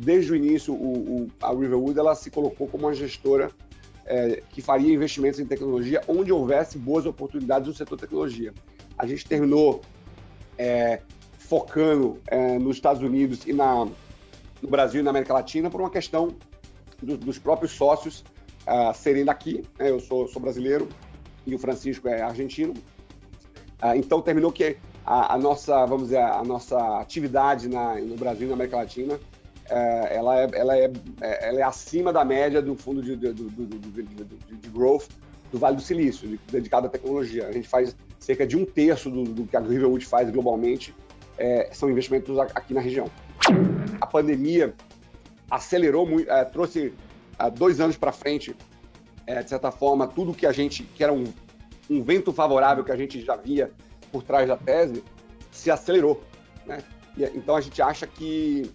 Desde o início, o, o, a Riverwood ela se colocou como uma gestora é, que faria investimentos em tecnologia onde houvesse boas oportunidades no setor tecnologia. A gente terminou é, focando é, nos Estados Unidos e na, no Brasil e na América Latina por uma questão do, dos próprios sócios uh, serem daqui. Né? Eu sou, sou, brasileiro e o Francisco é argentino. Uh, então terminou que a, a, nossa, vamos dizer, a nossa atividade na, no Brasil e na América Latina é, ela, é, ela, é, é, ela é acima da média do fundo de, de, de, de growth do Vale do Silício, dedicado à tecnologia. A gente faz cerca de um terço do, do que a Riverwood faz globalmente, é, são investimentos aqui na região. A pandemia acelerou muito, é, trouxe é, dois anos para frente, de certa forma, tudo que a gente, que era um, um vento favorável que a gente já via por trás da tese, se acelerou. Né? E, então a gente acha que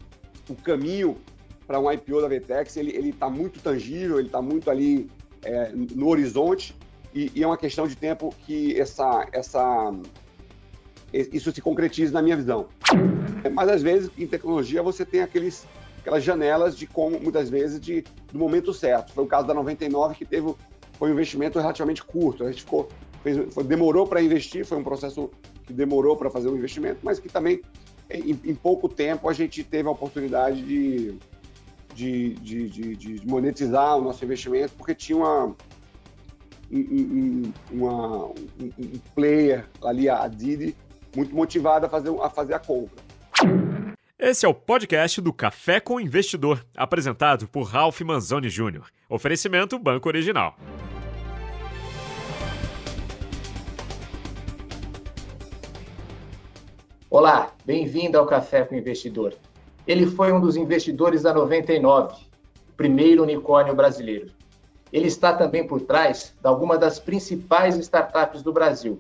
o caminho para um IPO da Vetex ele está muito tangível, ele está muito ali é, no horizonte e, e, é uma questão de tempo que essa, essa, isso se concretize na minha visão. Mas às vezes em tecnologia você tem aqueles, aquelas janelas de como muitas vezes de, do momento certo. Foi o caso da 99 que teve foi um investimento relativamente curto. A gente ficou fez, foi, demorou para investir, foi um processo que demorou para fazer um investimento, mas que também em, em, pouco tempo a gente teve a oportunidade de, de, de, de, monetizar o nosso investimento, porque tinha uma, um, uma, um, um player ali, a Didi, muito motivada a fazer, a fazer a compra. Esse é o podcast do Café com Investidor, apresentado por Ralph Manzoni Jr. Oferecimento Banco Original. Olá, bem-vindo ao Café com o Investidor. Ele foi um dos investidores da 99, o primeiro unicórnio brasileiro. Ele está também por trás de algumas das principais startups do Brasil,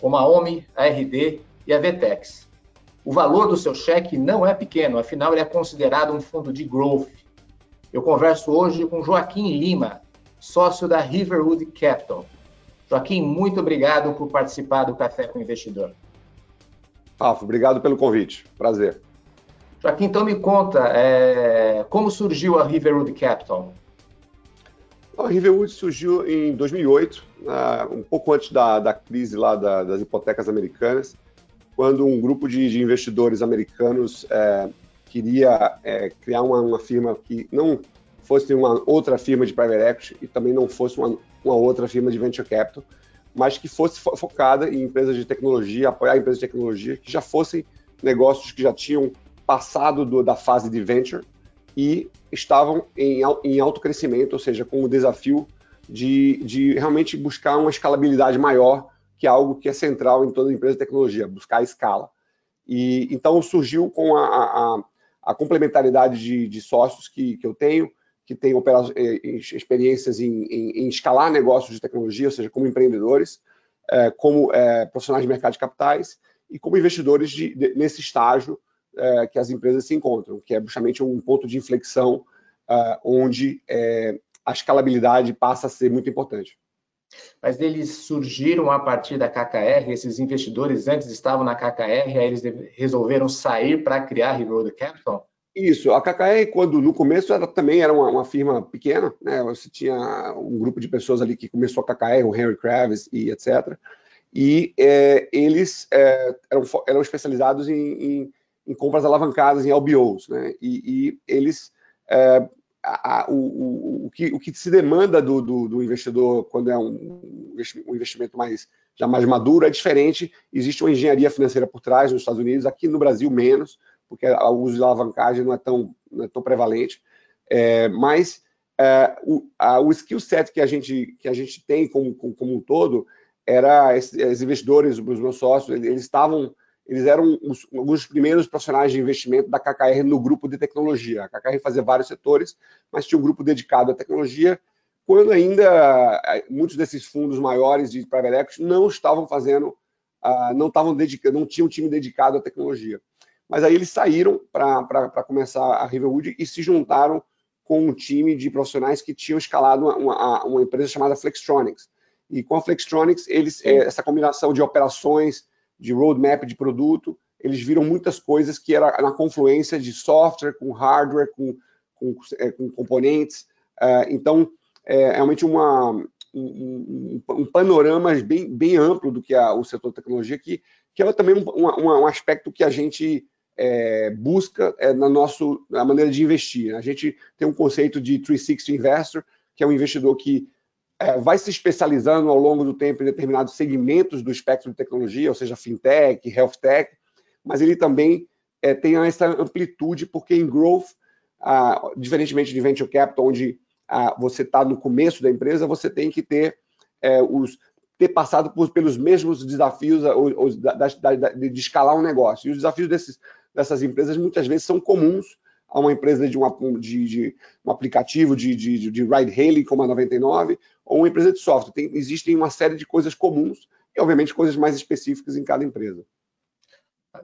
como a OMI, a RD e a Vetex. O valor do seu cheque não é pequeno, afinal ele é considerado um fundo de growth. Eu converso hoje com Joaquim Lima, sócio da Riverwood Capital. Joaquim, muito obrigado por participar do Café com o Investidor. Rafa, obrigado pelo convite. Prazer. Joaquim, então me conta, é, como surgiu a Riverwood Capital? A Riverwood surgiu em 2008, uh, um pouco antes da, da crise lá da, das hipotecas americanas, quando um grupo de, de investidores americanos é, queria é, criar uma, uma, firma que não fosse uma outra firma de private equity e também não fosse uma, uma outra firma de venture capital, mas que fosse focada em empresas de tecnologia, apoiar empresas de tecnologia que já fossem negócios que já tinham passado do, da fase de venture e estavam em, em alto crescimento, ou seja, com o desafio de, de realmente buscar uma escalabilidade maior, que é algo que é central em toda empresa de tecnologia, buscar a escala. E então surgiu com a, a, a complementaridade de, de, sócios que, que eu tenho, que têm eh, experiências em, em, em, escalar negócios de tecnologia, ou seja, como empreendedores, é, como é, profissionais de mercado de capitais e como investidores de, de, nesse estágio é, que as empresas se encontram, que é justamente um ponto de inflexão onde a escalabilidade passa a ser muito importante. Mas eles surgiram a partir da KKR, esses investidores antes estavam na KKR, aí eles resolveram sair para criar a Road Capital? Isso, a KKR, quando no começo ela também era uma, uma, firma pequena, né? Você tinha um grupo de pessoas ali que começou a KKR, o Henry Kravis e etc. E é, eles é, eram, eram, especializados em, em, em, compras alavancadas, em LBOs, né? E, e eles é, a, a, o, o, que, o que se demanda do, do, do investidor quando é um, um investimento mais já mais maduro é diferente. Existe uma engenharia financeira por trás nos Estados Unidos, aqui no Brasil menos porque o uso de alavancagem não é tão, não é tão prevalente, é, mas é, o, a, o skill set que a gente, que a gente tem como, como, como um todo era esses, investidores, os meus sócios, eles estavam, eles eram os, alguns dos primeiros profissionais de investimento da KKR no grupo de tecnologia. A KKR fazia vários setores, mas tinha um grupo dedicado à tecnologia, quando ainda é, muitos desses fundos maiores de private equity não estavam fazendo, uh, não estavam dedicando, não tinham um time dedicado à tecnologia. Mas aí eles saíram para começar a Riverwood e se juntaram com um time de profissionais que tinham escalado uma, uma, uma empresa chamada Flextronics. E com a Flextronics, eles, é, essa combinação de operações, de roadmap de produto eles viram muitas coisas que era na confluência de software com hardware, com, com, é, com componentes. Uh, então, é realmente uma, um, um, panorama bem, bem amplo do que é o setor de tecnologia, que, que é também um, um aspecto que a gente é, busca é, na, nosso, na maneira de investir. A gente tem um conceito de 360 Investor, que é um investidor que é, vai se especializando ao longo do tempo em determinados segmentos do espectro de tecnologia, ou seja, fintech, health tech, mas ele também é, tem essa amplitude, porque em growth, ah, diferentemente de venture capital, onde ah, você está no começo da empresa, você tem que ter é, os ter passado por, pelos mesmos desafios ou, da, da, da, de escalar um negócio. E os desafios desses, dessas empresas muitas vezes são comuns a uma empresa de, uma, de, de um aplicativo de, de, de ride-hailing como a 99 ou uma empresa de software. Tem, existem uma série de coisas comuns e, obviamente, coisas mais específicas em cada empresa.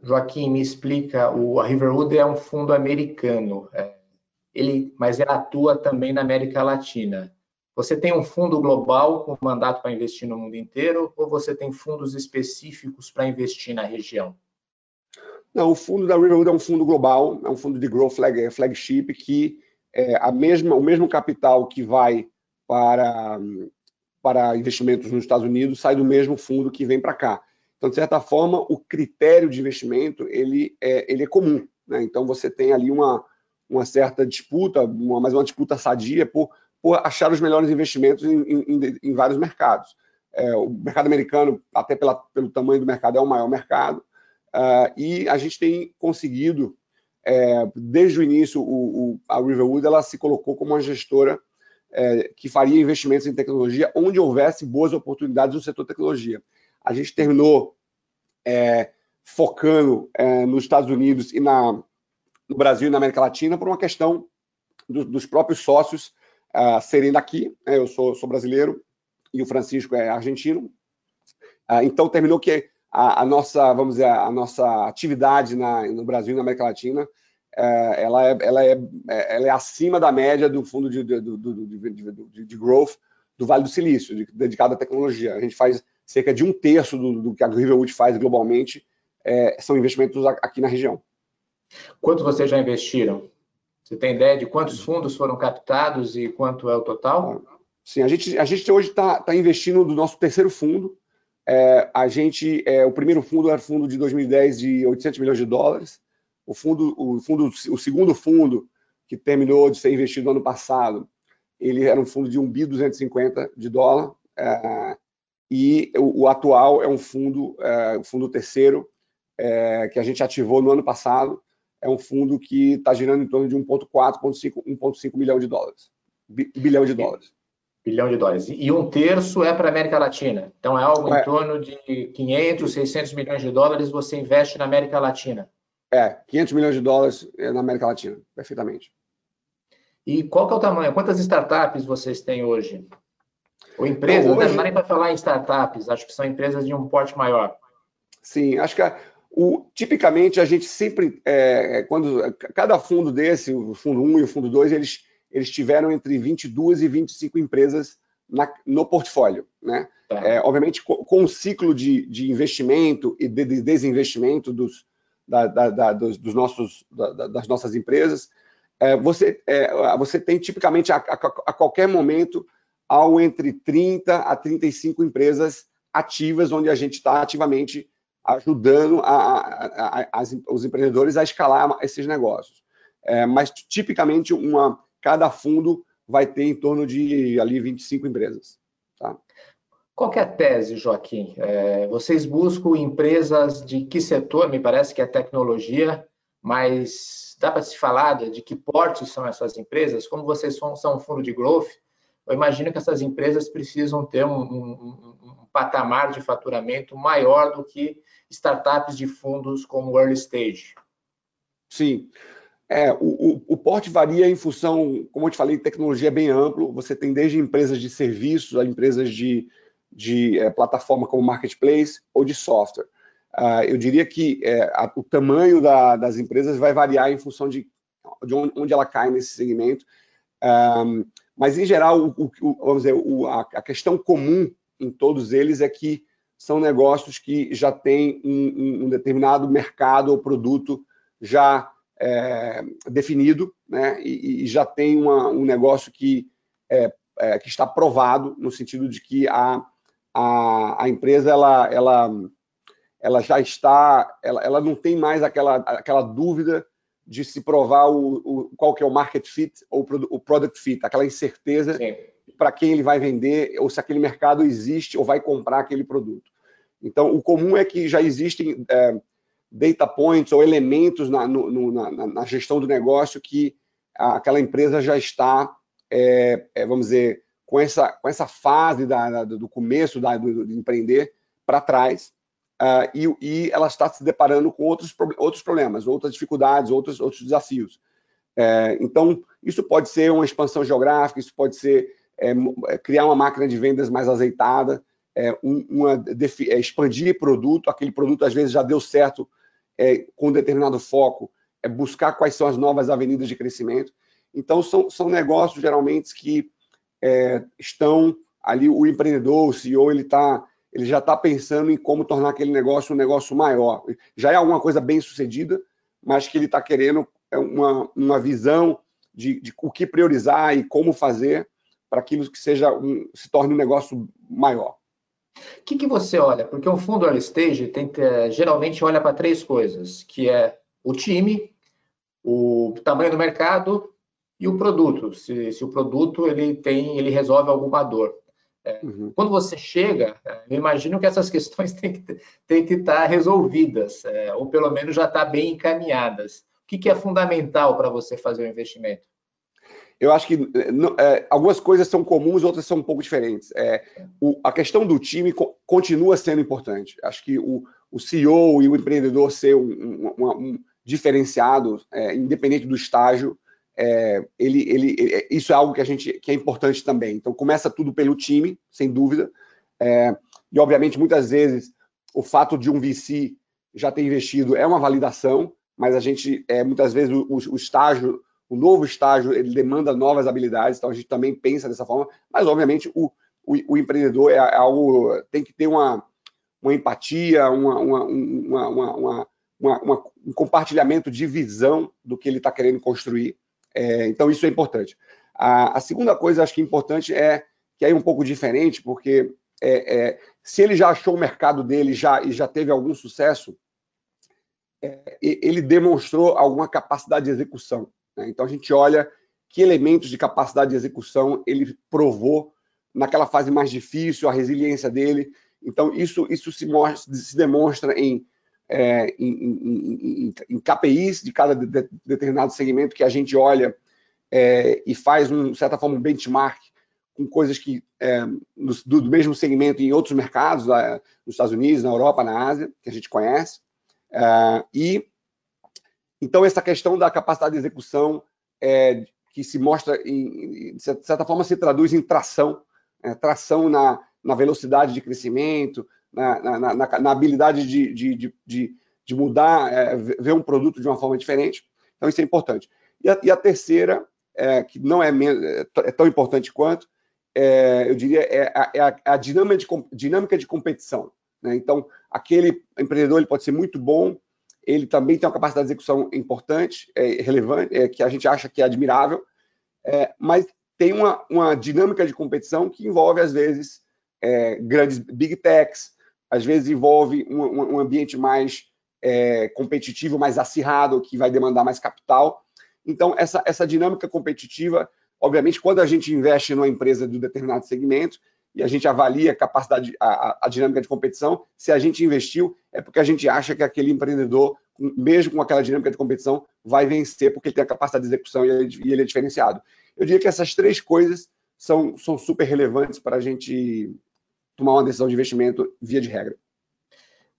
Joaquim, me explica, o, Riverwood é um fundo americano, é, ele, mas atua também na América Latina. Você tem um fundo global com mandato para investir no mundo inteiro ou você tem fundos específicos para investir na região? Não, o fundo da Riverwood é um fundo global, é um fundo de growth flag, é flagship que é a mesma, o mesmo capital que vai para, para investimentos nos Estados Unidos sai do mesmo fundo que vem para cá. Então, de certa forma, o critério de investimento ele é, ele é comum. Né? Então, você tem ali uma, uma certa disputa, uma, mas uma disputa sadia por, por achar os melhores investimentos em, em, em vários mercados. É, o mercado americano, até pela, pelo tamanho do mercado, é o maior mercado. Uh, e a gente tem conseguido, é, desde o início, o, o, a Riverwood ela se colocou como uma gestora é, que faria investimentos em tecnologia onde houvesse boas oportunidades no setor tecnologia. A gente terminou é, focando é, nos Estados Unidos e na, no Brasil e na América Latina por uma questão do, dos próprios sócios uh, serem daqui. Né? Eu sou, sou, brasileiro e o Francisco é argentino. Uh, então terminou que a, a, nossa, vamos dizer, a nossa atividade na, no Brasil e na América Latina é, ela, é, ela, é, ela é acima da média do fundo de, de, de, de growth do Vale do Silício, dedicado à tecnologia. A gente faz cerca de um terço do, do que a Riverwood faz globalmente, é, são investimentos aqui na região. Quanto vocês já investiram? Você tem ideia de quantos fundos foram captados e quanto é o total? Sim, a gente, a gente hoje está tá investindo no nosso terceiro fundo. É, a gente, é, o primeiro fundo era fundo de 2010 de 800 milhões de dólares. O fundo, o fundo, o segundo fundo que terminou de ser investido no ano passado, ele era um fundo de 1 bi 250 de dólar. É, e o, o, atual é um fundo, é, o fundo terceiro é, que a gente ativou no ano passado. É um fundo que está girando em torno de 1,4, 1,5 milhão de dólares, bilhão de dólares. Bilhão de dólares. E um terço é para a América Latina. Então, é algo é. em torno de 500, 600 milhões de dólares você investe na América Latina. É, 500 milhões de dólares na América Latina, perfeitamente. E qual que é o tamanho? Quantas startups vocês têm hoje? Ou empresas? Então, hoje... Não dá nem para falar em startups, acho que são empresas de um porte maior. Sim, acho que a, o, tipicamente a gente sempre, é, quando cada fundo desse, o fundo 1 e o fundo 2, eles, eles tiveram entre 22 e 25 empresas na, no portfólio. Né? Tá. É, obviamente, com, com, o ciclo de, de investimento e de, de desinvestimento dos, da, da, da, dos, dos, nossos, das nossas empresas, é, você, é, você tem tipicamente a, a, a, qualquer momento ao entre 30 a 35 empresas ativas, onde a gente está ativamente ajudando a, as, os empreendedores a escalar esses negócios. É, mas tipicamente uma, cada fundo vai ter em torno de ali 25 empresas. Tá? Qual é a tese, Joaquim? É, vocês buscam empresas de que setor? Me parece que é tecnologia, mas dá para se falar de que porte são essas empresas? Como vocês são, são um fundo de growth, eu imagino que essas empresas precisam ter um, um, um patamar de faturamento maior do que startups de fundos como early stage. Sim. É, o, porte varia em função, como eu te falei, tecnologia é bem amplo. Você tem desde empresas de serviços a empresas de, de é, plataforma como marketplace ou de software. Uh, eu diria que é, a, o tamanho da, das empresas vai variar em função de, de onde, onde ela cai nesse segmento. Um, mas, em geral, o, vamos dizer, a, a questão comum em todos eles é que são negócios que já têm um, um determinado mercado ou produto já é, definido, né? E, e já tem uma, um negócio que, é, é, que está provado no sentido de que a, a, a empresa ela, ela, ela já está, ela, ela não tem mais aquela, aquela dúvida de se provar o, o, qual que é o market fit ou o product fit, aquela incerteza para quem ele vai vender ou se aquele mercado existe ou vai comprar aquele produto. Então, o comum é que já existem é, data points ou elementos na, no, na, na, gestão do negócio que aquela empresa já está, é, é, vamos dizer, com essa, com essa fase da, da, do começo da, do, de empreender para trás uh, e, e, ela está se deparando com outros, outros problemas, outras dificuldades, outros, outros desafios. É, então, isso pode ser uma expansão geográfica, isso pode ser é, é criar uma máquina de vendas mais azeitada, é, uma, é, expandir produto, aquele produto às vezes já deu certo é, com determinado foco, é buscar quais são as novas avenidas de crescimento. Então, são, são negócios geralmente que é, estão ali, o empreendedor, o CEO, ele, tá, ele já está pensando em como tornar aquele negócio um negócio maior. Já é alguma coisa bem sucedida, mas que ele está querendo é, uma, uma visão de, de, o que priorizar e como fazer para aquilo que seja um, se torne um negócio maior. O que, que você olha? Porque um fundo early stage tem que, geralmente olha para três coisas, que é o time, o tamanho do mercado e o produto. Se, se o produto ele tem, ele resolve alguma dor. É, uhum. Quando você chega, é, eu imagino que essas questões têm que, têm que estar resolvidas, é, ou pelo menos já estar bem encaminhadas. O que, que é fundamental para você fazer o investimento? Eu acho que é, algumas coisas são comuns, outras são um pouco diferentes. É, o, a questão do time co continua sendo importante. Acho que o, o CEO e o empreendedor ser um, um, um diferenciado, é, independente do estágio, é, ele, ele, é, isso é algo que a gente que é importante também. Então começa tudo pelo time, sem dúvida. É, e obviamente muitas vezes o fato de um VC já ter investido é uma validação, mas a gente muitas vezes o, o estágio o novo estágio ele demanda novas habilidades, então a gente também pensa dessa forma, mas obviamente o, o, o empreendedor é, é algo tem que ter uma, uma empatia, uma, uma, uma, uma, um compartilhamento de visão do que ele está querendo construir. É, então isso é importante. A, a, segunda coisa acho que é importante é que é um pouco diferente, porque é, é, se ele já achou o mercado dele já, e já teve algum sucesso, é, ele demonstrou alguma capacidade de execução. Né? Então a gente olha que elementos de capacidade de execução ele provou naquela fase mais difícil, a resiliência dele. Então isso, isso se, mostra, se demonstra em, é, em, em, em, KPIs de cada de, determinado segmento que a gente olha é, e faz, um, de certa forma, um benchmark com coisas que é, no, do, mesmo segmento em outros mercados, nos Estados Unidos, na Europa, na Ásia, que a gente conhece. É, e então, essa questão da capacidade de execução, é, que se mostra, em, de certa forma, se traduz em tração, é, tração na, na, velocidade de crescimento, na, na, na habilidade de, de, de, de mudar, é, ver um produto de uma forma diferente. Então, isso é importante. E a, e a terceira, é, que não é, é, é, tão importante quanto, eu diria, é a, é a, a dinâmica, de, dinâmica de competição. Né? Então, aquele empreendedor ele pode ser muito bom ele também tem uma capacidade de execução importante, é, relevante, é, que a gente acha que é admirável, é, mas tem uma, uma, dinâmica de competição que envolve, às vezes, é, grandes big techs, às vezes envolve um, um ambiente mais é, competitivo, mais acirrado, que vai demandar mais capital. Então, essa, essa dinâmica competitiva, obviamente, quando a gente investe numa empresa de um determinado segmento, e a gente avalia a capacidade, a, a, dinâmica de competição. Se a gente investiu, é porque a gente acha que aquele empreendedor, mesmo com aquela dinâmica de competição, vai vencer porque ele tem a capacidade de execução e ele, e ele é diferenciado. Eu diria que essas três coisas são, são super relevantes para a gente tomar uma decisão de investimento via de regra.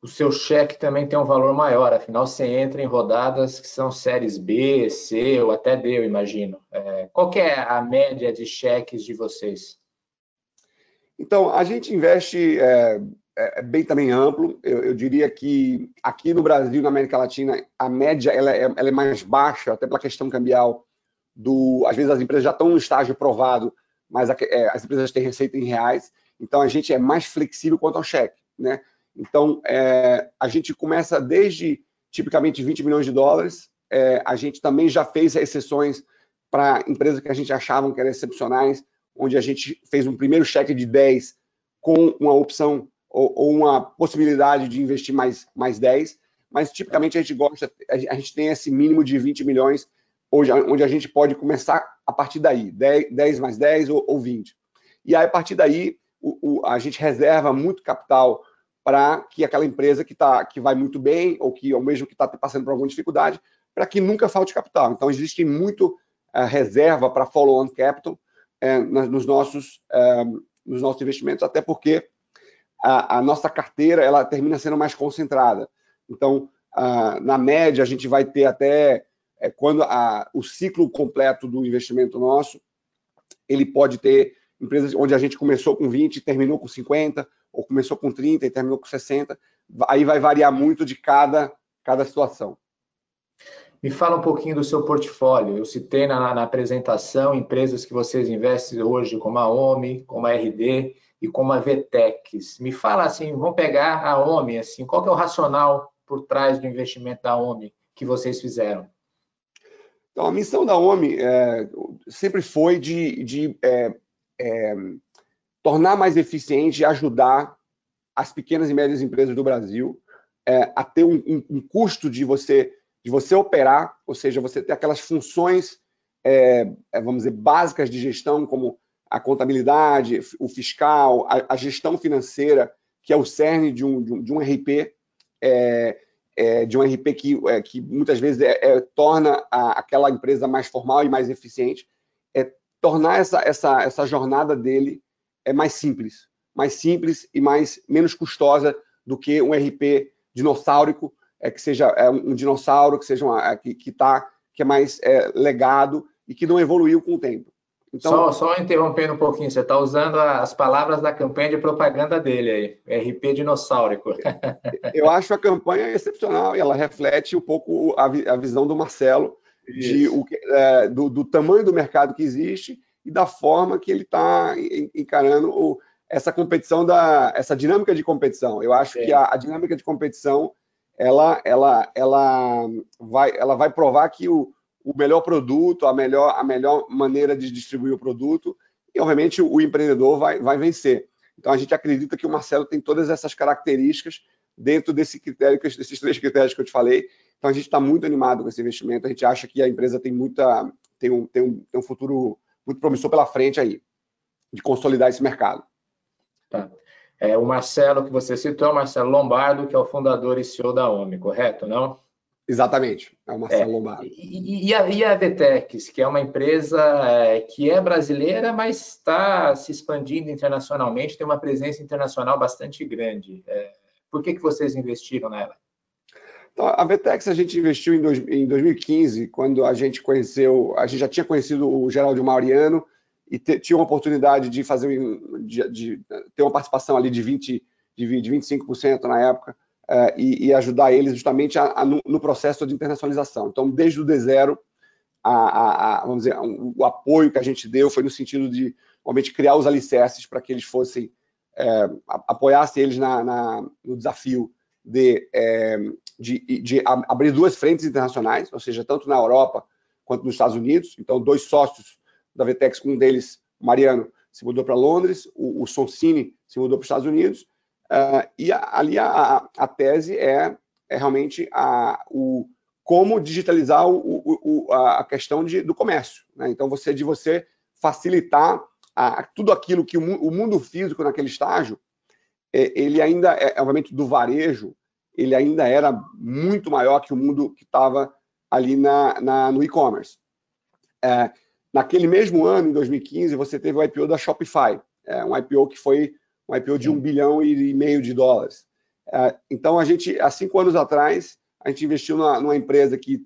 O seu cheque também tem um valor maior, afinal você entra em rodadas que são séries B, C ou até D, eu imagino. É, qual é a média de cheques de vocês? Então, a gente investe é, é, bem também amplo. Eu, eu, diria que aqui no Brasil, na América Latina, a média ela é, ela é, mais baixa, até pela questão cambial. Do, às vezes as empresas já estão no estágio provado, mas a, é, as empresas têm receita em reais. Então a gente é mais flexível quanto ao cheque. né? Então, é, a gente começa desde tipicamente 20 milhões de dólares. É, a gente também já fez exceções para empresas que a gente achavam que eram excepcionais, onde a gente fez um primeiro cheque de 10 com uma opção ou, ou uma possibilidade de investir mais, mais 10, mas tipicamente a gente gosta, a gente tem esse mínimo de 20 milhões, hoje, onde a gente pode começar a partir daí, 10, 10 mais 10 ou, ou 20. E aí, a partir daí, o, o, a gente reserva muito capital para que aquela empresa que, tá, que vai muito bem, ou que ou mesmo que está passando por alguma dificuldade, para que nunca falte capital. Então, existe muito uh, reserva para follow-on capital uh, nos, nossos, uh, nos nossos investimentos, até porque a, a, nossa carteira ela termina sendo mais concentrada. Então, na média, a gente vai ter até é, quando a, o ciclo completo do investimento nosso, ele pode ter empresas onde a gente começou com 20 e terminou com 50, ou começou com 30 e terminou com 60. Aí vai variar muito de cada, cada situação. Me fala um pouquinho do seu portfólio. Eu citei na, na apresentação empresas que vocês investem hoje, como a OMI, como a RD e como a VTEX. Me fala assim, vamos pegar a OMI, assim, qual é o racional por trás do investimento da OMI que vocês fizeram? Então, a missão da OMI é, sempre foi de, de é, é, tornar mais eficiente e ajudar as pequenas e médias empresas do Brasil é, a ter um, um, um, custo de você de você operar, ou seja, você ter aquelas funções, é, é, vamos dizer, básicas de gestão, como a contabilidade, o fiscal, a, a gestão financeira, que é o cerne de um, de um, de um RP, é, é, de um RP que, é, que muitas vezes torna a, aquela empresa mais formal e mais eficiente, é tornar essa, essa, essa jornada dele é mais simples, mais simples e mais menos custosa do que um RP dinossáurico, é, que seja é, um dinossauro, que seja uma, é, que, que, tá, que é mais é, legado e que não evoluiu com o tempo. Então, só, só interrompendo um pouquinho, você está usando as palavras da campanha de propaganda dele aí, RP dinossáurico. Eu acho a campanha excepcional e ela reflete um pouco a, a visão do Marcelo de, o, é, do, do, tamanho do mercado que existe e da forma que ele está encarando o, essa competição, da, essa dinâmica de competição. Eu acho é. que a, a, dinâmica de competição ela, ela, ela, vai, ela vai provar que o, o melhor produto, a melhor, a melhor maneira de distribuir o produto, e obviamente o empreendedor vai, vai vencer. Então a gente acredita que o Marcelo tem todas essas características dentro desse critério, desses três critérios que eu te falei, então a gente está muito animado com esse investimento. A gente acha que a empresa tem muita, tem um, tem um, tem um futuro muito promissor pela frente aí, de consolidar esse mercado. Tá. É, o Marcelo que você citou é o Marcelo Lombardo, que é o fundador e CEO da OMI, correto, não? Exatamente, é o Marcelo é, Lombardo. E, e, a, e a Vetex, que é uma empresa é, que é brasileira, mas está se expandindo internacionalmente, tem uma presença internacional bastante grande. É, por que, que vocês investiram nela? Então, a Vetex a gente investiu em, dois, em 2015, quando a gente conheceu, a gente já tinha conhecido o Geraldo Mauriano e tinha uma oportunidade de fazer de, de, ter uma participação ali de 20 de, de 25% na época uh, e, e, ajudar eles justamente a, a, no, no, processo de internacionalização. Então, desde o D zero, a, a, vamos dizer, um, o apoio que a gente deu foi no sentido de realmente criar os alicerces para que eles fossem é, apoiasse eles na, na, no desafio de, é, de, de, abrir duas frentes internacionais, ou seja, tanto na Europa quanto nos Estados Unidos. Então, dois sócios da Vetex, um deles, Mariano, se mudou para Londres, o, o Sonsini se mudou para os Estados Unidos, uh, e a, ali a, a, tese é, é realmente a, o, como digitalizar o, o, a questão de, do comércio. Né? Então, você de você facilitar a, tudo aquilo que o, o mundo físico naquele estágio é, ele ainda, é, obviamente, do varejo, ele ainda era muito maior que o mundo que estava ali na, na, no e-commerce. É, naquele mesmo ano, em 2015, você teve o IPO da Shopify, é, um IPO que foi um IPO de um bilhão e meio de dólares. É, então, a gente, há cinco anos atrás, a gente investiu numa, numa empresa que,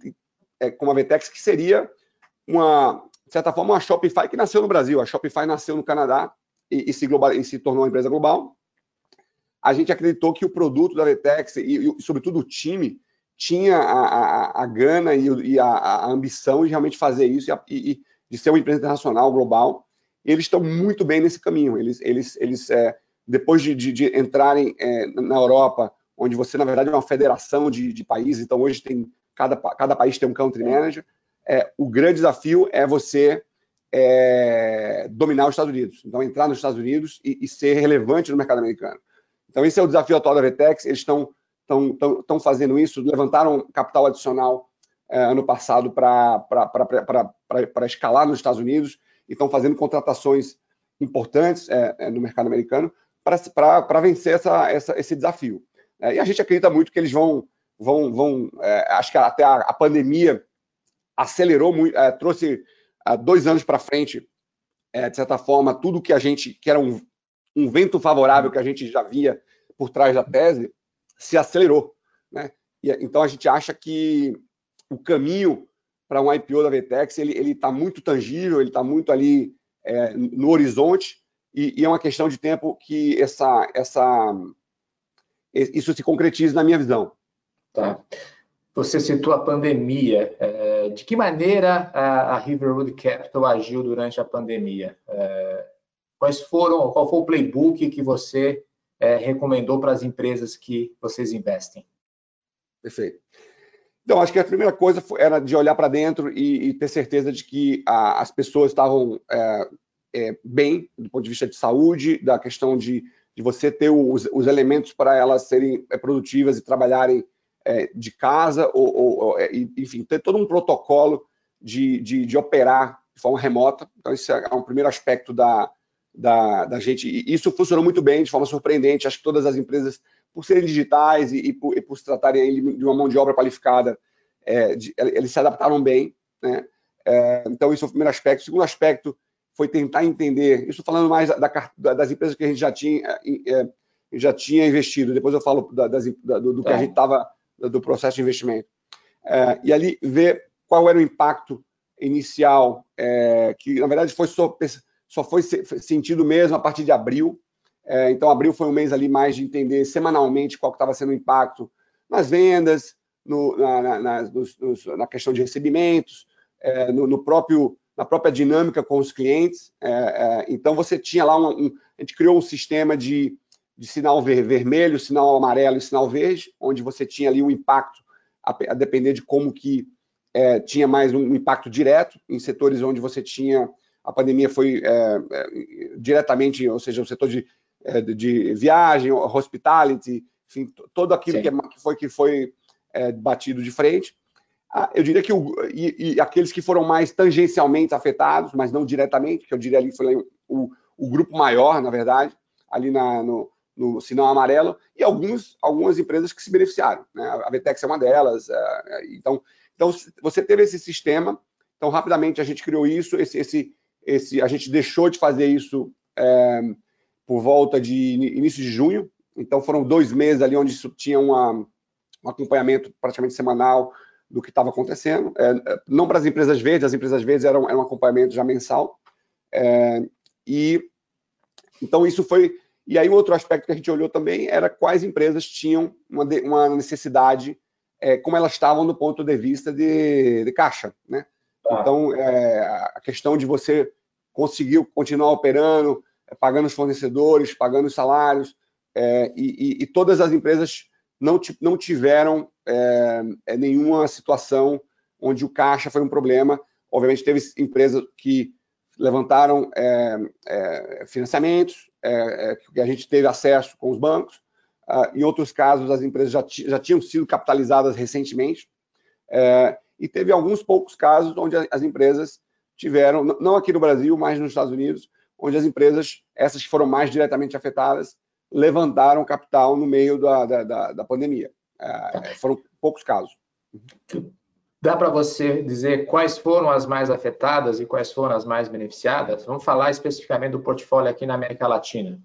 é, como a Vetex, que seria uma, de certa forma, uma Shopify que nasceu no Brasil. A Shopify nasceu no Canadá e, e, se, global, e se tornou uma empresa global a gente acreditou que o produto da Vetex e, e sobretudo, o time tinha a, a, a gana e, e a, a, ambição de realmente fazer isso e, e, de ser uma empresa internacional, global. Eles estão muito bem nesse caminho. Eles, eles, eles é, depois de, de, de entrarem é, na Europa, onde você, na verdade, é uma federação de, de países, então hoje tem cada, cada país tem um country manager, é, o grande desafio é você é, dominar os Estados Unidos, então entrar nos Estados Unidos e, e, ser relevante no mercado americano. Então esse é o desafio atual da Vetex, eles estão fazendo isso, levantaram capital adicional ano passado para escalar nos Estados Unidos e estão fazendo contratações importantes é, é no mercado americano para vencer essa, essa, esse desafio. É, e a gente acredita muito que eles vão, vão, vão é, acho que até a, a pandemia acelerou muito, é, trouxe dois anos para frente, de certa forma, tudo que a gente, que era um, um vento favorável que a gente já via por trás da tese, se acelerou. Né? E, então a gente acha que o caminho para um IPO da Vetex ele está muito tangível, ele está muito ali é, no horizonte e, e, é uma questão de tempo que essa, essa, isso se concretize na minha visão. Tá. Você citou a pandemia. É, de que maneira a, Riverwood Capital agiu durante a pandemia? É, quais foram, qual foi o playbook que você é, recomendou para as empresas que vocês investem? Perfeito. Então, acho que a primeira coisa era de olhar para dentro e, e, ter certeza de que a, as pessoas estavam é, é, bem, do ponto de vista de saúde, da questão de, de você ter os, os elementos para elas serem é, produtivas e trabalharem é, de casa, ou, ou, é, enfim, ter todo um protocolo de, de, de, operar de forma remota. Então, esse é um primeiro aspecto da, da, da gente. E isso funcionou muito bem, de forma surpreendente. Acho que todas as empresas, por serem digitais e, e, por, e por, se tratarem de uma mão de obra qualificada, é, de, eles se adaptaram bem. Né? É, então, isso é o primeiro aspecto. O segundo aspecto foi tentar entender, isso falando mais da, da, das empresas que a gente já tinha, é, já tinha investido, depois eu falo das, do, do, que a tá. gente estava, do processo de investimento. É, e ali ver qual era o impacto inicial, é, que na verdade foi só, só foi sentido mesmo a partir de abril. É, então, abril foi um mês ali mais de entender semanalmente qual estava sendo o impacto nas vendas, no, na, na, na, nos, nos, na, questão de recebimentos, é, no, no, próprio, na própria dinâmica com os clientes. É, é então, você tinha lá um, um, A gente criou um sistema de, de sinal ver, vermelho, sinal amarelo e sinal verde, onde você tinha ali um impacto a, a depender de como que é, tinha mais um impacto direto em setores onde você tinha a pandemia foi é, é, diretamente, ou seja, o setor de, de viagem, hospitality, enfim, todo aquilo que, é, que, foi que foi é, batido de frente. Ah, eu diria que o, e, e, aqueles que foram mais tangencialmente afetados, mas não diretamente, que eu diria ali foi o, o grupo maior, na verdade, ali na, no, no sinal amarelo, e alguns, algumas empresas que se beneficiaram. Né? A Vetex é uma delas. É, então, então, você teve esse sistema, então rapidamente a gente criou isso, esse, esse, esse, a gente deixou de fazer isso é, por volta de início de junho, então foram dois meses ali onde isso tinha uma, um acompanhamento praticamente semanal do que estava acontecendo. É, é, não para as empresas verdes, as empresas verdes eram, eram um acompanhamento já mensal. É, e então isso foi. E aí, um outro aspecto que a gente olhou também era quais empresas tinham uma, uma necessidade, é, como elas estavam do ponto de vista de, de caixa. Né? Tá. Então, é, a questão de você conseguir continuar operando, pagando os fornecedores, pagando os salários, é, e, e, e, todas as empresas não, não tiveram é, é, nenhuma situação onde o caixa foi um problema. Obviamente, teve empresas que levantaram é, financiamentos, que a gente teve acesso com os bancos. Uh, em outros casos, as empresas já, já tinham sido capitalizadas recentemente e teve alguns poucos casos onde as empresas tiveram, não aqui no Brasil, mas nos Estados Unidos, onde as empresas, essas que foram mais diretamente afetadas, levantaram capital no meio da, da, da, da pandemia. É, foram poucos casos. Dá para você dizer quais foram as mais afetadas e quais foram as mais beneficiadas? Vamos falar especificamente do portfólio aqui na América Latina.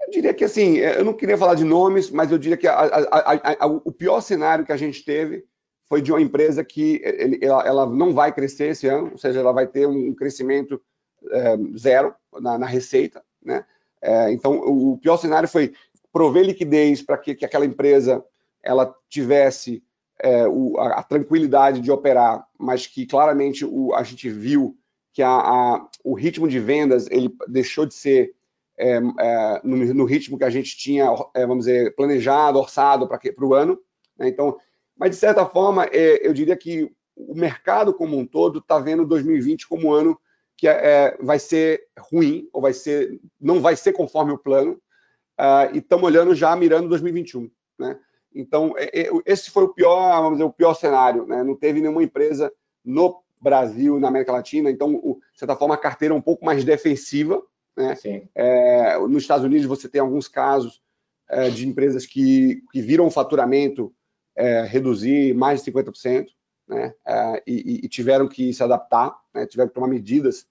Eu diria que assim, eu não queria falar de nomes, mas eu diria que a, a, a, o pior cenário que a gente teve foi de uma empresa que ela, ela, não vai crescer esse ano, ou seja, ela vai ter um crescimento é, zero na, na, receita, né? É, então, o pior cenário foi prover liquidez para que, que, aquela empresa ela tivesse é, o, a, a, tranquilidade de operar, mas que claramente o, a gente viu que a, a, o ritmo de vendas ele deixou de ser é, é, no, no, ritmo que a gente tinha, é, vamos dizer, planejado, orçado para o ano. Né? Então, mas de certa forma, é, eu diria que o mercado como um todo está vendo 2020 como um ano que é, vai ser ruim ou vai ser, não vai ser conforme o plano. Uh, e estamos olhando já mirando 2021, né? Então, esse foi o pior, vamos dizer, o pior cenário, né? Não teve nenhuma empresa no Brasil, na América Latina, então, de certa forma, a carteira é um pouco mais defensiva, né? É, nos Estados Unidos, você tem alguns casos é, de empresas que, que viram o faturamento é, reduzir mais de 50%, né? É, e, e, tiveram que se adaptar, né? tiveram que tomar medidas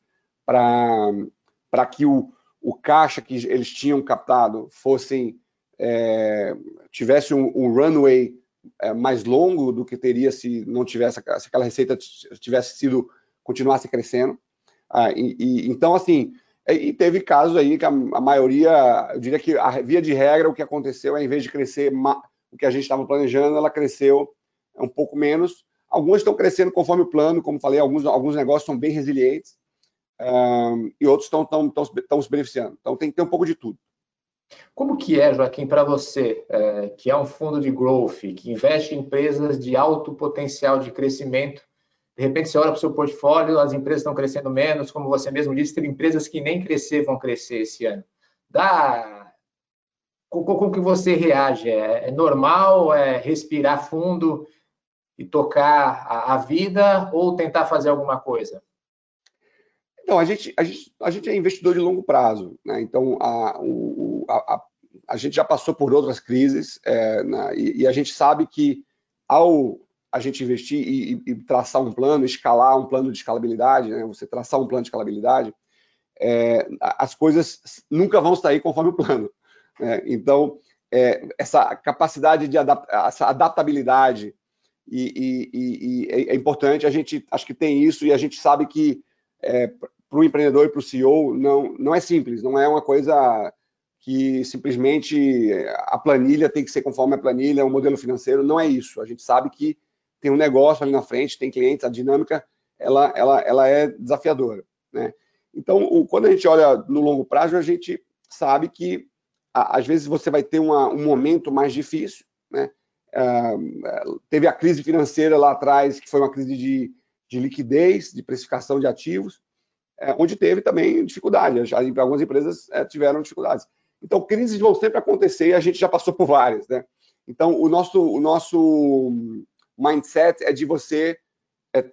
para que o, o caixa que eles tinham captado fossem é, tivesse um, um runway é, mais longo do que teria se não tivesse se aquela receita tivesse sido continuasse crescendo. Ah, e, e, então assim e teve casos aí que a, a, maioria, eu diria que a via de regra, o que aconteceu é, em vez de crescer o que a gente estava planejando, ela cresceu um pouco menos. Algumas estão crescendo conforme o plano, como falei, alguns, alguns negócios são bem resilientes um, e outros estão, se beneficiando. Então tem que ter um pouco de tudo. Como que é, Joaquim, para você, é, que é um fundo de growth, que investe em empresas de alto potencial de crescimento, de repente você olha para o seu portfólio, as empresas estão crescendo menos, como você mesmo disse, tem empresas que nem crescer vão crescer esse ano. Dá... Como que você reage? É, é normal é respirar fundo e tocar a vida ou tentar fazer alguma coisa? Então, a gente, a gente, a gente é investidor de longo prazo, né? Então, a, o, a, a, gente já passou por outras crises é, né? e, e, a gente sabe que ao a gente investir e, e, traçar um plano, escalar um plano de escalabilidade, né? Você traçar um plano de escalabilidade, é, as coisas nunca vão sair conforme o plano. Né? Então, é, essa capacidade de essa adaptabilidade e, e, e, é importante. A gente acho que tem isso e a gente sabe que é, para o empreendedor e para o CEO não, não é simples, não é uma coisa que simplesmente a planilha tem que ser conforme a planilha, o modelo financeiro, não é isso. A gente sabe que tem um negócio ali na frente, tem clientes, a dinâmica ela, ela, ela é desafiadora. Né? Então, o, quando a gente olha no longo prazo, a gente sabe que a, às vezes você vai ter uma, um momento mais difícil. Né? Uh, teve a crise financeira lá atrás, que foi uma crise de de liquidez, de precificação de ativos, é, onde teve também dificuldade. Algumas empresas é, tiveram dificuldades. Então, crises vão sempre acontecer e a gente já passou por várias. Né? Então, o nosso, o nosso mindset é de você é,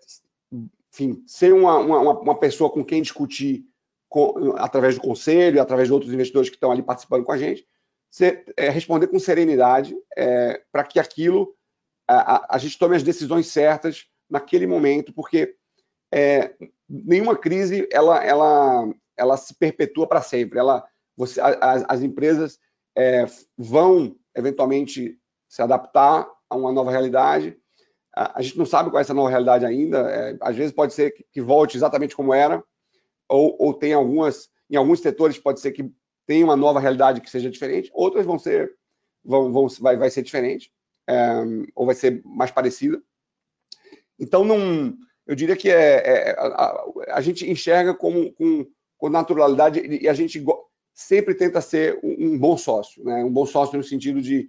enfim, ser uma, uma, uma, pessoa com quem discutir com, através do conselho, através de outros investidores que estão ali participando com a gente, ser, é, responder com serenidade é, para que aquilo a, a, a gente tome as decisões certas naquele momento, porque é, nenhuma crise ela, ela, ela se perpetua para sempre. Ela, você, as, as empresas é, vão eventualmente se adaptar a uma nova realidade. A, gente não sabe qual é essa nova realidade ainda. É, às vezes pode ser que, que, volte exatamente como era, ou, ou tem algumas, em alguns setores pode ser que tenha uma nova realidade que seja diferente. Outras vão ser, vão, vão vai, vai ser diferente, é, ou vai ser mais parecida. Então, não, eu diria que é, é a, a, gente enxerga como, com, com, naturalidade e a gente sempre tenta ser um, um, bom sócio, né? um bom sócio no sentido de,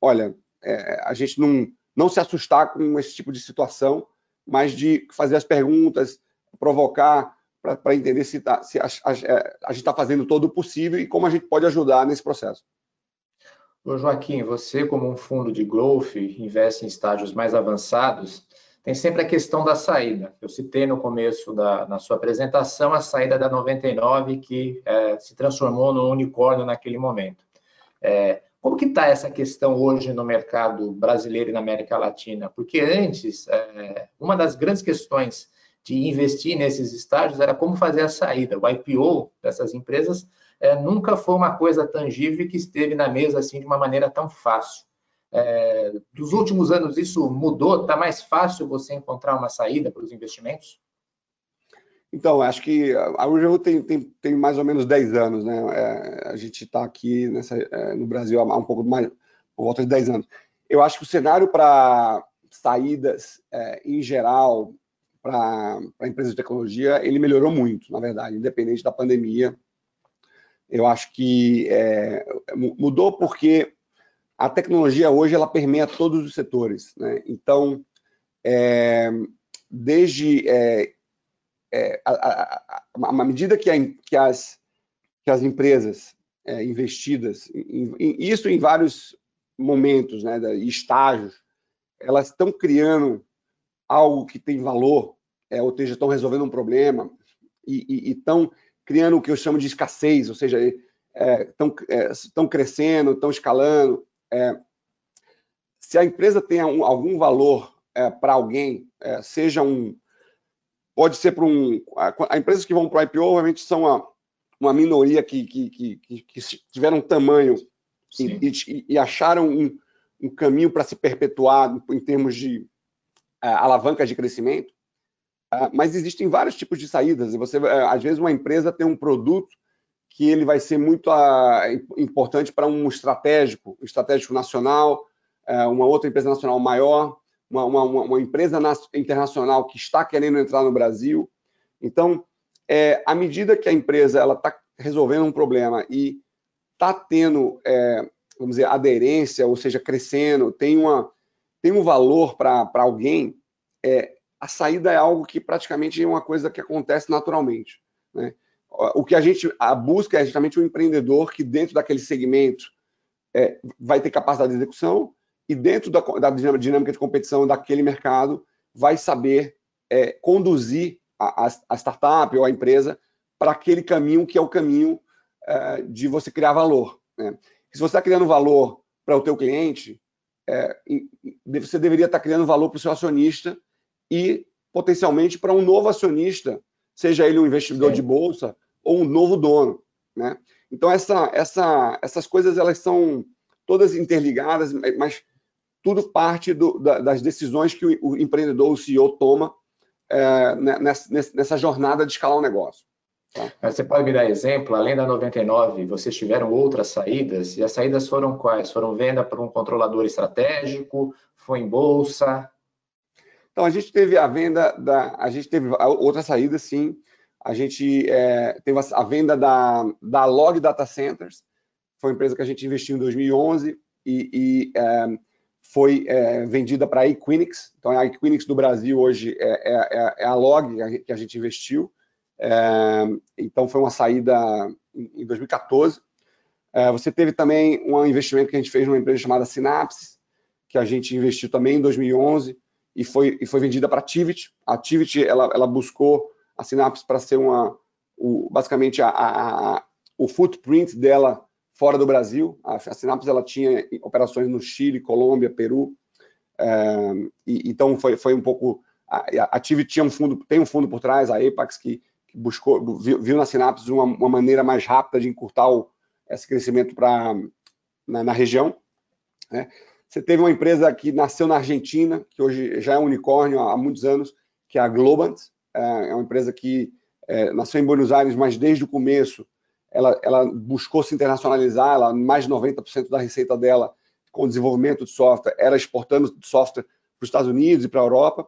olha, é, a gente não, não se assustar com esse tipo de situação, mas de fazer as perguntas, provocar para entender se, tá, se a, a, é, a gente está fazendo todo o possível e como a gente pode ajudar nesse processo. Ô Joaquim, você como um fundo de growth investe em estágios mais avançados, tem sempre a questão da saída. Eu citei no começo da na sua apresentação a saída da 99, que é, se transformou no unicórnio naquele momento. É, como que está essa questão hoje no mercado brasileiro e na América Latina? Porque antes, é, uma das grandes questões de investir nesses estágios era como fazer a saída. O IPO dessas empresas é, nunca foi uma coisa tangível que esteve na mesa assim de uma maneira tão fácil. É, dos últimos anos isso mudou? Está mais fácil você encontrar uma saída para os investimentos? Então, acho que a Urgel tem, tem, tem, mais ou menos 10 anos, né? É, a gente está aqui nessa, é, no Brasil há um pouco mais, por volta de 10 anos. Eu acho que o cenário para saídas, é, em geral, para empresas de tecnologia, ele melhorou muito, na verdade, independente da pandemia. Eu acho que é, mudou porque a tecnologia hoje ela permeia todos os setores. Né? Então, é, desde é, é, a, a, a, medida que, que, as, que as empresas é, investidas, em, em, isso em vários momentos, né, estágios, elas estão criando algo que tem valor, é, ou seja, estão resolvendo um problema e estão criando o que eu chamo de escassez, ou seja, estão é, é, crescendo, estão escalando. É, se a empresa tem um, algum valor é, para alguém, é, seja um. Pode ser para um. A, empresas que vão para o IPO, obviamente, são uma, uma minoria que, que, que, que tiveram tamanho e, e, e, acharam um, um caminho para se perpetuar em termos de é, alavanca de crescimento. Ah, mas existem vários tipos de saídas. Você, é, às vezes, uma empresa tem um produto que ele vai ser muito uh, importante para um estratégico, um estratégico nacional, uh, uma outra empresa nacional maior, uma, uma, uma empresa internacional que está querendo entrar no Brasil. Então, é, à medida que a empresa ela está resolvendo um problema e está tendo, é, vamos dizer, aderência, ou seja, crescendo, tem, uma, tem um valor para alguém, é, a saída é algo que praticamente é uma coisa que acontece naturalmente. Né? O que a gente a busca é justamente um empreendedor que, dentro daquele segmento, é, vai ter capacidade de execução e, dentro da, da dinâmica de competição daquele mercado, vai saber é, conduzir a, a, startup ou a empresa para aquele caminho que é o caminho é, de você criar valor. Né? Se você está criando valor para o teu cliente, é, você deveria estar tá criando valor para o seu acionista e potencialmente para um novo acionista, seja ele um investidor Sim. de bolsa ou um novo dono, né? Então essa, essa, essas coisas elas são todas interligadas, mas tudo parte do, da, das decisões que o, o, empreendedor, o CEO toma é, nessa, nessa, jornada de escalar um negócio. Tá? Você pode me dar exemplo? Além da 99, vocês tiveram outras saídas? E as saídas foram quais? Foram venda para um controlador estratégico? Foi em bolsa? Então, a gente teve a venda da. A gente teve outra saída, sim. A gente é, teve a, venda da, da Log Data Centers, foi uma empresa que a gente investiu em 2011 e, e é, foi é, vendida para a Equinix. Então, a Equinix do Brasil hoje é, é, é, é a Log que a gente investiu. então, foi uma saída em 2014. você teve também um investimento que a gente fez numa empresa chamada Synapse, que a gente investiu também em 2011 e foi, e foi vendida para a Tivit. A Tivit ela, ela buscou a Synapse para ser uma, o, basicamente a, a, a, o footprint dela fora do Brasil. A, a Synapse ela tinha operações no Chile, Colômbia, Peru. É, e, então foi, foi um pouco a, a Tivit tinha um fundo, tem um fundo por trás, a Apex que, que buscou viu, viu, na Synapse uma, uma, maneira mais rápida de encurtar o, esse crescimento para na, na, região. Né? Você teve uma empresa que nasceu na Argentina, que hoje já é um unicórnio há muitos anos, que é a Globant. É, é uma empresa que é, nasceu em Buenos Aires, mas desde o começo ela, ela buscou se internacionalizar. Ela, mais de 90% da receita dela com desenvolvimento de software era exportando software para os Estados Unidos e para a Europa.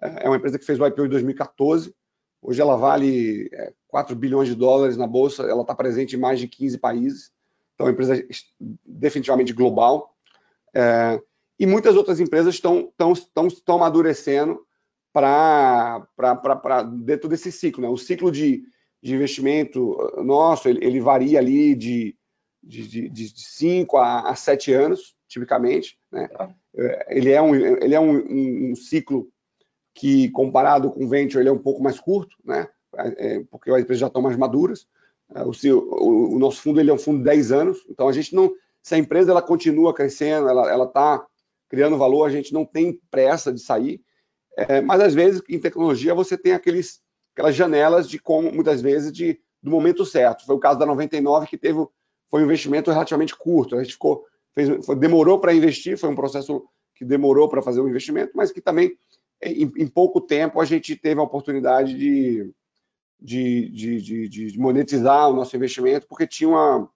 É, é uma empresa que fez o IPO em 2014. Hoje ela vale 4 bilhões de dólares na bolsa. Ela está presente em mais de 15 países. Então, é uma empresa definitivamente global. É, e muitas outras empresas estão, estão amadurecendo para dentro desse ciclo. Né? O ciclo de, de investimento nosso, ele, ele varia ali de, de, de, de 5 a, a 7 anos, tipicamente. Né? Tá. É, ele é, um, ele é um, um, um, ciclo que, comparado com o venture, ele é um pouco mais curto, né? É, porque as empresas já estão mais maduras. É, o, o, o, nosso fundo ele é um fundo de 10 anos, então a gente não, se a empresa ela continua crescendo, ela está criando valor, a gente não tem pressa de sair. É, mas às vezes em tecnologia você tem aqueles, aquelas janelas de como muitas vezes de do momento certo. Foi o caso da 99 que teve foi um investimento relativamente curto. A gente ficou fez, foi, demorou para investir, foi um processo que demorou para fazer o investimento, mas que também em, em, pouco tempo a gente teve a oportunidade de, de, de, de, monetizar o nosso investimento porque tinha uma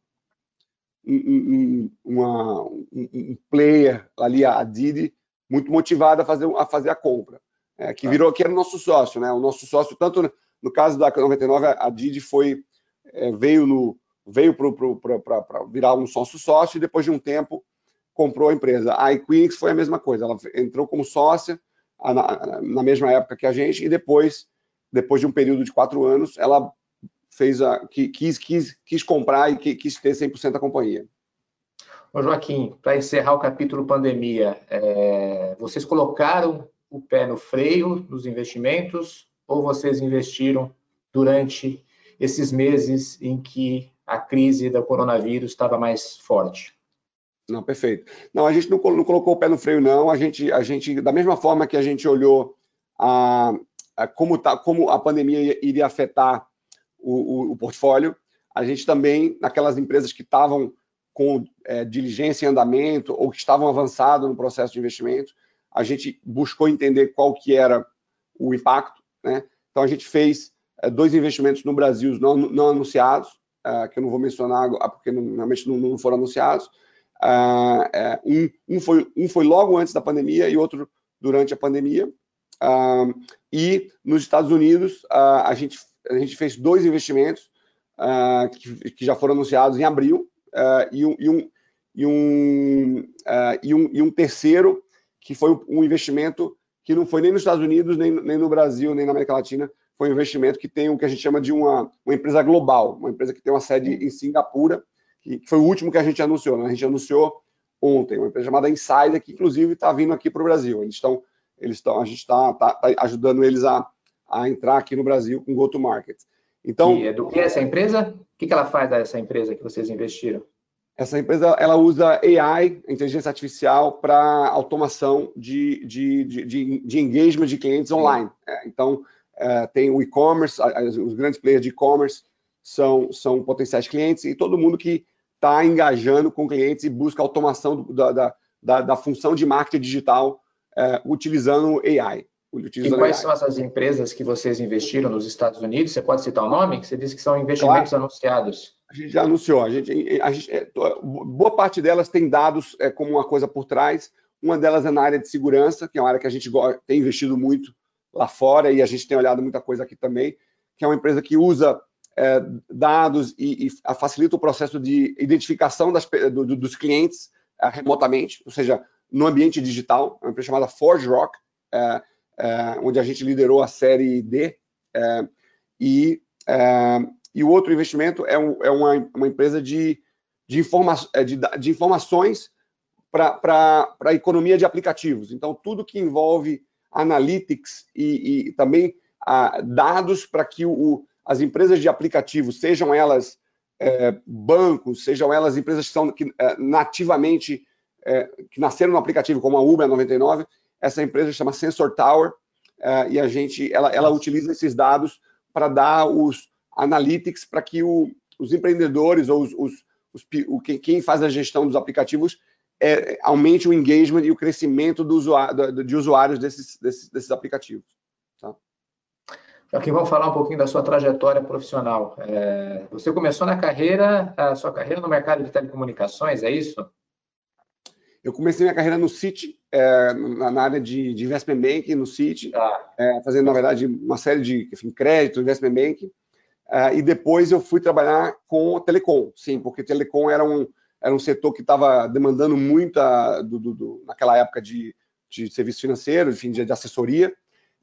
um, uma, um, player ali, a Didi, muito motivado a fazer, a fazer a compra, é, que virou que era o nosso sócio, né? O nosso sócio, tanto no caso da 99, a Didi foi, é, veio no veio para virar um sócio-sócio e depois de um tempo comprou a empresa. A Equinix foi a mesma coisa, ela entrou como sócia na, na mesma época que a gente e depois, depois de um período de quatro anos, ela fez a, quis, quis, quis comprar e quis ter 100% da companhia. Ô Joaquim, para encerrar o capítulo pandemia, é, vocês colocaram o pé no freio nos investimentos ou vocês investiram durante esses meses em que a crise do coronavírus estava mais forte? Não, perfeito. Não, a gente não, não, colocou o pé no freio, não. A gente, a gente, da mesma forma que a gente olhou a, a como, tá, como a pandemia iria afetar o, o, o, portfólio, a gente também, naquelas empresas que estavam com é, diligência em andamento ou que estavam avançados no processo de investimento, a gente buscou entender qual que era o impacto, né? Então a gente fez é, dois investimentos no Brasil não, não anunciados, é, que eu não vou mencionar porque não, realmente não, não, foram anunciados. É, um, um, foi, um foi logo antes da pandemia e outro durante a pandemia. E nos Estados Unidos a gente a gente fez dois investimentos que, que, já foram anunciados em abril e, um, e, um, e, um, e um terceiro que foi um investimento que não foi nem nos Estados Unidos, nem, nem no Brasil, nem na América Latina, foi um investimento que tem o que a gente chama de uma, uma empresa global, uma empresa que tem uma sede em Singapura, que, foi o último que a gente anunciou. Né? A gente anunciou ontem, uma empresa chamada Insider, que inclusive está vindo aqui para o Brasil. Eles estão, eles estão, a gente está tá, tá ajudando eles a, a entrar aqui no Brasil com go-to-market. Então, e é do que essa empresa? O que, que ela faz dessa empresa que vocês investiram? Essa empresa ela usa AI, inteligência artificial, para automação de, de, de, de, engagement de clientes online. É, então, é, tem o e-commerce, os grandes players de e-commerce são, são potenciais clientes e todo mundo que está engajando com clientes e busca automação da, da, da, função de marketing digital é, utilizando AI. Utilizando e quais AI. são essas empresas que vocês investiram nos Estados Unidos? Você pode citar o nome? Você disse que são investimentos claro. anunciados. A gente já anunciou. A gente, a gente, é, boa parte delas tem dados é, como uma coisa por trás. Uma delas é na área de segurança, que é uma área que a gente tem investido muito lá fora e a gente tem olhado muita coisa aqui também, que é uma empresa que usa é, dados e, e, facilita o processo de identificação das, do, dos clientes é, remotamente, ou seja, no ambiente digital. É uma empresa chamada Forge Rock, é, é, onde a gente liderou a série D. e e o outro investimento é, um, é uma, uma, empresa de, de, informa é, de, de informações para a economia de aplicativos. Então, tudo que envolve analytics e, e também ah, dados para que o, as empresas de aplicativos, sejam elas é, bancos, sejam elas empresas que são que, é, nativamente é, que nasceram no aplicativo, como a Uber 99, essa empresa chama Sensor Tower é, e a gente ela, ela utiliza esses dados para dar os analytics para que o, os empreendedores ou os, os, os o, quem faz a gestão dos aplicativos é, aumente o engagement e o crescimento do usuário, de usuários desses, desses, desses aplicativos. Tá? Aqui vamos falar um pouquinho da sua trajetória profissional. É, você começou na carreira, a sua carreira no mercado de telecomunicações, é isso? Eu comecei minha carreira no Citi, é, na, área de, de investment banking, no Citi, ah. é, fazendo, na verdade, uma série de enfim, crédito, investment banking. Uh, e depois eu fui trabalhar com telecom, sim, porque telecom era um, era um setor que estava demandando muita, do, do, do, naquela época, de, de serviço financeiro, enfim, de, de assessoria,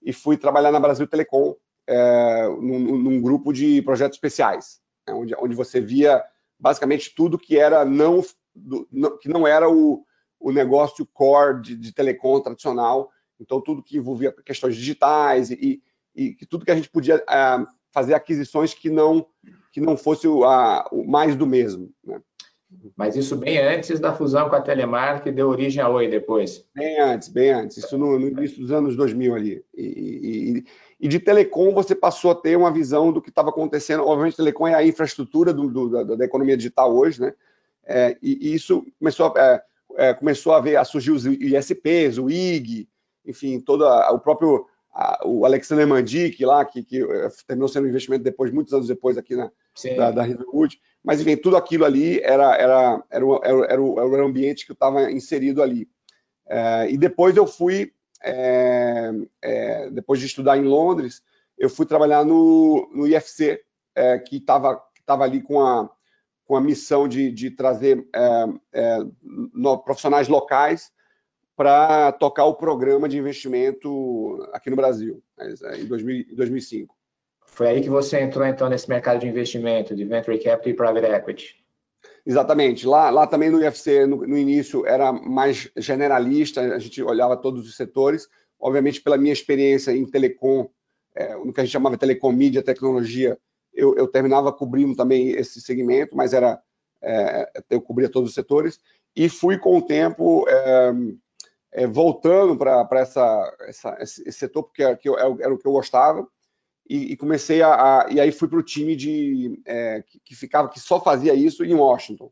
e fui trabalhar na Brasil Telecom, é, num, num, grupo de projetos especiais, né, onde, onde você via basicamente tudo que era não, não que não era o, o negócio core de, de telecom tradicional, então tudo que envolvia questões digitais e, e, e tudo que a gente podia é, fazer aquisições que não que não fosse o, a, o mais do mesmo. Né? Mas isso bem antes da fusão com a Telemar, que deu origem à Oi depois. Bem antes, bem antes. Isso no, no início dos anos 2000 ali. E, e, e, de telecom você passou a ter uma visão do que estava acontecendo. Obviamente, telecom é a infraestrutura do, do, da, da, economia digital hoje, né? É, e, e, isso começou a, é, é, começou a ver a surgir os ISPs, o IG, enfim, todo o próprio o Alexander Mandic lá, que, que, eh, terminou sendo um investimento depois, muitos anos depois aqui na, da, da Riverwood, mas enfim, tudo aquilo ali era, era, era, o, era, era, o, era o ambiente que eu estava inserido ali. É, e depois eu fui, é, é, depois de estudar em Londres, eu fui trabalhar no, no IFC, que estava tava ali com a, com a missão de, de trazer no, profissionais locais para tocar o programa de investimento aqui no Brasil, é, em 2000, 2005. Foi aí que você entrou, então, nesse mercado de investimento, de Venture Capital e Private Equity. Exatamente. Lá, lá também no IFC, no, no, início, era mais generalista, a gente olhava todos os setores. Obviamente, pela minha experiência em telecom, é, no que a gente chamava telecom, mídia, tecnologia, eu, eu terminava cobrindo também esse segmento, mas era é, eu cobria todos os setores. E fui, com o tempo, é, é voltando para essa, essa, esse setor, porque era, era o que eu gostava e, e comecei a, a, e aí fui para o time de é, que, que, ficava que só fazia isso em Washington.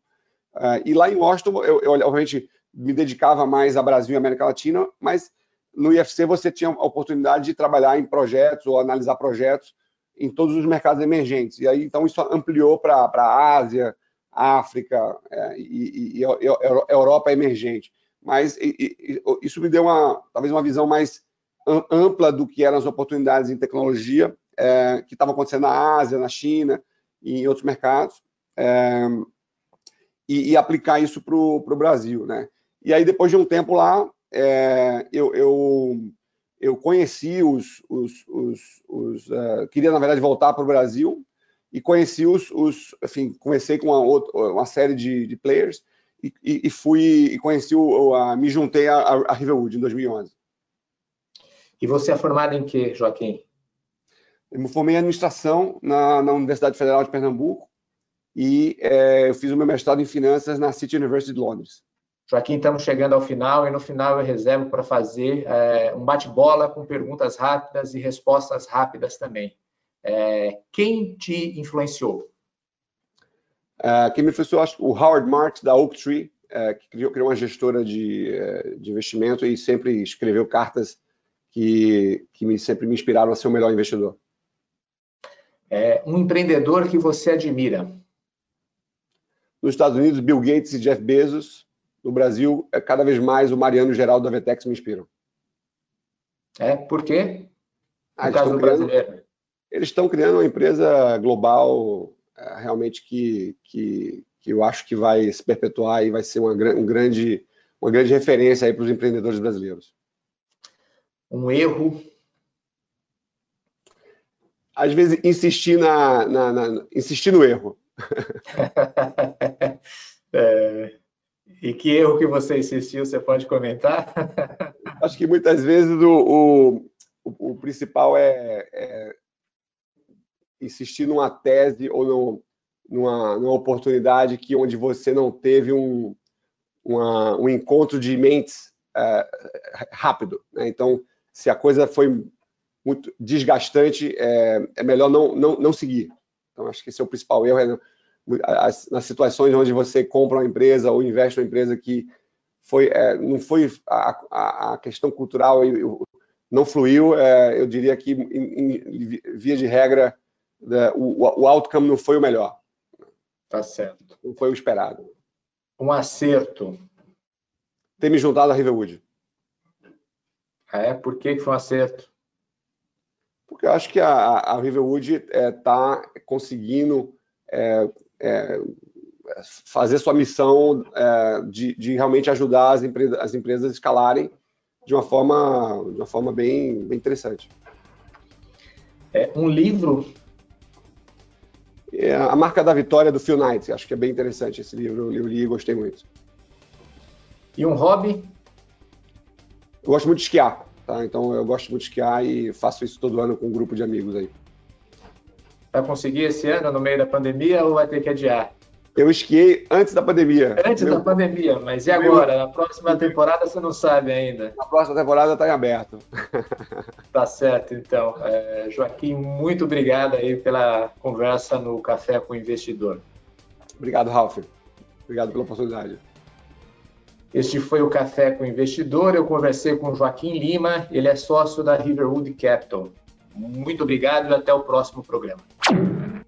Uh, e lá em Washington eu, eu, obviamente me dedicava mais a Brasil e América Latina, mas no IFC você tinha a oportunidade de trabalhar em projetos ou analisar projetos em todos os mercados emergentes. E aí então isso ampliou para a Ásia, África é, e, e, e, Europa emergente. Mas isso me deu uma talvez uma visão mais ampla do que eram as oportunidades em tecnologia é, que estavam acontecendo na Ásia, na China e em outros mercados, é, e, e, aplicar isso para o Brasil. Né? E aí, depois de um tempo lá, é, eu, eu, eu, conheci os. os, os, os uh, queria, na verdade, voltar para o Brasil e conheci os. os enfim, comecei com uma, outra, uma série de, de players e, e, fui e conheci o, a, me juntei a, a Riverwood em 2011. E você é formado em que, Joaquim? Eu me formei em administração na, na Universidade Federal de Pernambuco e é, eu fiz o meu mestrado em finanças na City University de Londres. Joaquim, estamos chegando ao final e no final eu reservo para fazer é, um bate-bola com perguntas rápidas e respostas rápidas também. É, quem te influenciou? É, quem me influenciou, acho o Howard Marks, da Oaktree, é, que criou, criou, uma gestora de, é, de investimento e sempre escreveu cartas que, que me, sempre me inspiraram a ser o melhor investidor. É, um empreendedor que você admira? Nos Estados Unidos, Bill Gates e Jeff Bezos. No Brasil, cada vez mais o Mariano Geraldo da Vetex me inspiram. É, por quê? Ah, eles, estão criando, eles estão criando uma empresa global realmente que, que, que eu acho que vai se perpetuar e vai ser uma, um grande, uma grande referência para os empreendedores brasileiros. Um erro às vezes, insistir, na, na, na insistir no erro. é, e que erro que você insistiu, você pode comentar? Acho que muitas vezes o, o, o principal é, é, insistir numa tese ou numa, numa oportunidade que onde você não teve um, uma, um encontro de mentes é, rápido. Né? Então, se a coisa foi muito desgastante, é, é melhor não, não, não seguir. Então, acho que esse é o principal erro. É, as, nas situações onde você compra uma empresa ou investe uma empresa que foi, é, não foi a, a, questão cultural não fluiu, é, eu diria que, em, em, via de regra, o, o outcome não foi o melhor. Tá certo. Não foi o esperado. Um acerto. Ter me juntado à Riverwood. É? Por que foi um acerto? porque eu acho que a, a Riverwood está é, tá conseguindo é, é, fazer sua missão é, de, de, realmente ajudar as, empresas, as empresas a escalarem de uma forma, de uma forma bem, bem interessante. É, um livro? É a Marca da Vitória, do Phil Knight. Acho que é bem interessante esse livro. Eu li e gostei muito. E um hobby? Eu gosto muito de esquiar. Tá? Então eu gosto muito de esquiar e faço isso todo ano com um grupo de amigos aí. Vai conseguir esse ano, no meio da pandemia, ou vai ter que adiar? Eu esquiei antes da pandemia. Antes Meu... da pandemia, mas e agora? Meu... Na próxima temporada você não sabe ainda. Na próxima temporada está em aberto. Tá certo, então. É, Joaquim, muito obrigado aí pela conversa no Café com o Investidor. Obrigado, Ralf. Obrigado pela oportunidade. Este foi o Café com o Investidor. Eu conversei com Joaquim Lima, ele é sócio da Riverwood Capital. Muito obrigado e até o próximo programa.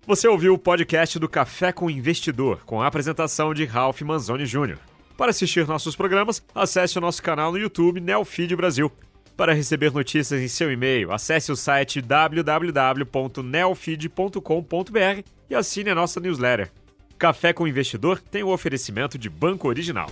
Você ouviu o podcast do Café com Investidor, com a apresentação de Ralph Manzoni Jr. Para assistir nossos programas, acesse o nosso canal no YouTube Neofeed Brasil. Para receber notícias em seu e-mail, acesse o site www.neofeed.com.br e assine a nossa newsletter. Café com Investidor tem o oferecimento de Banco Original.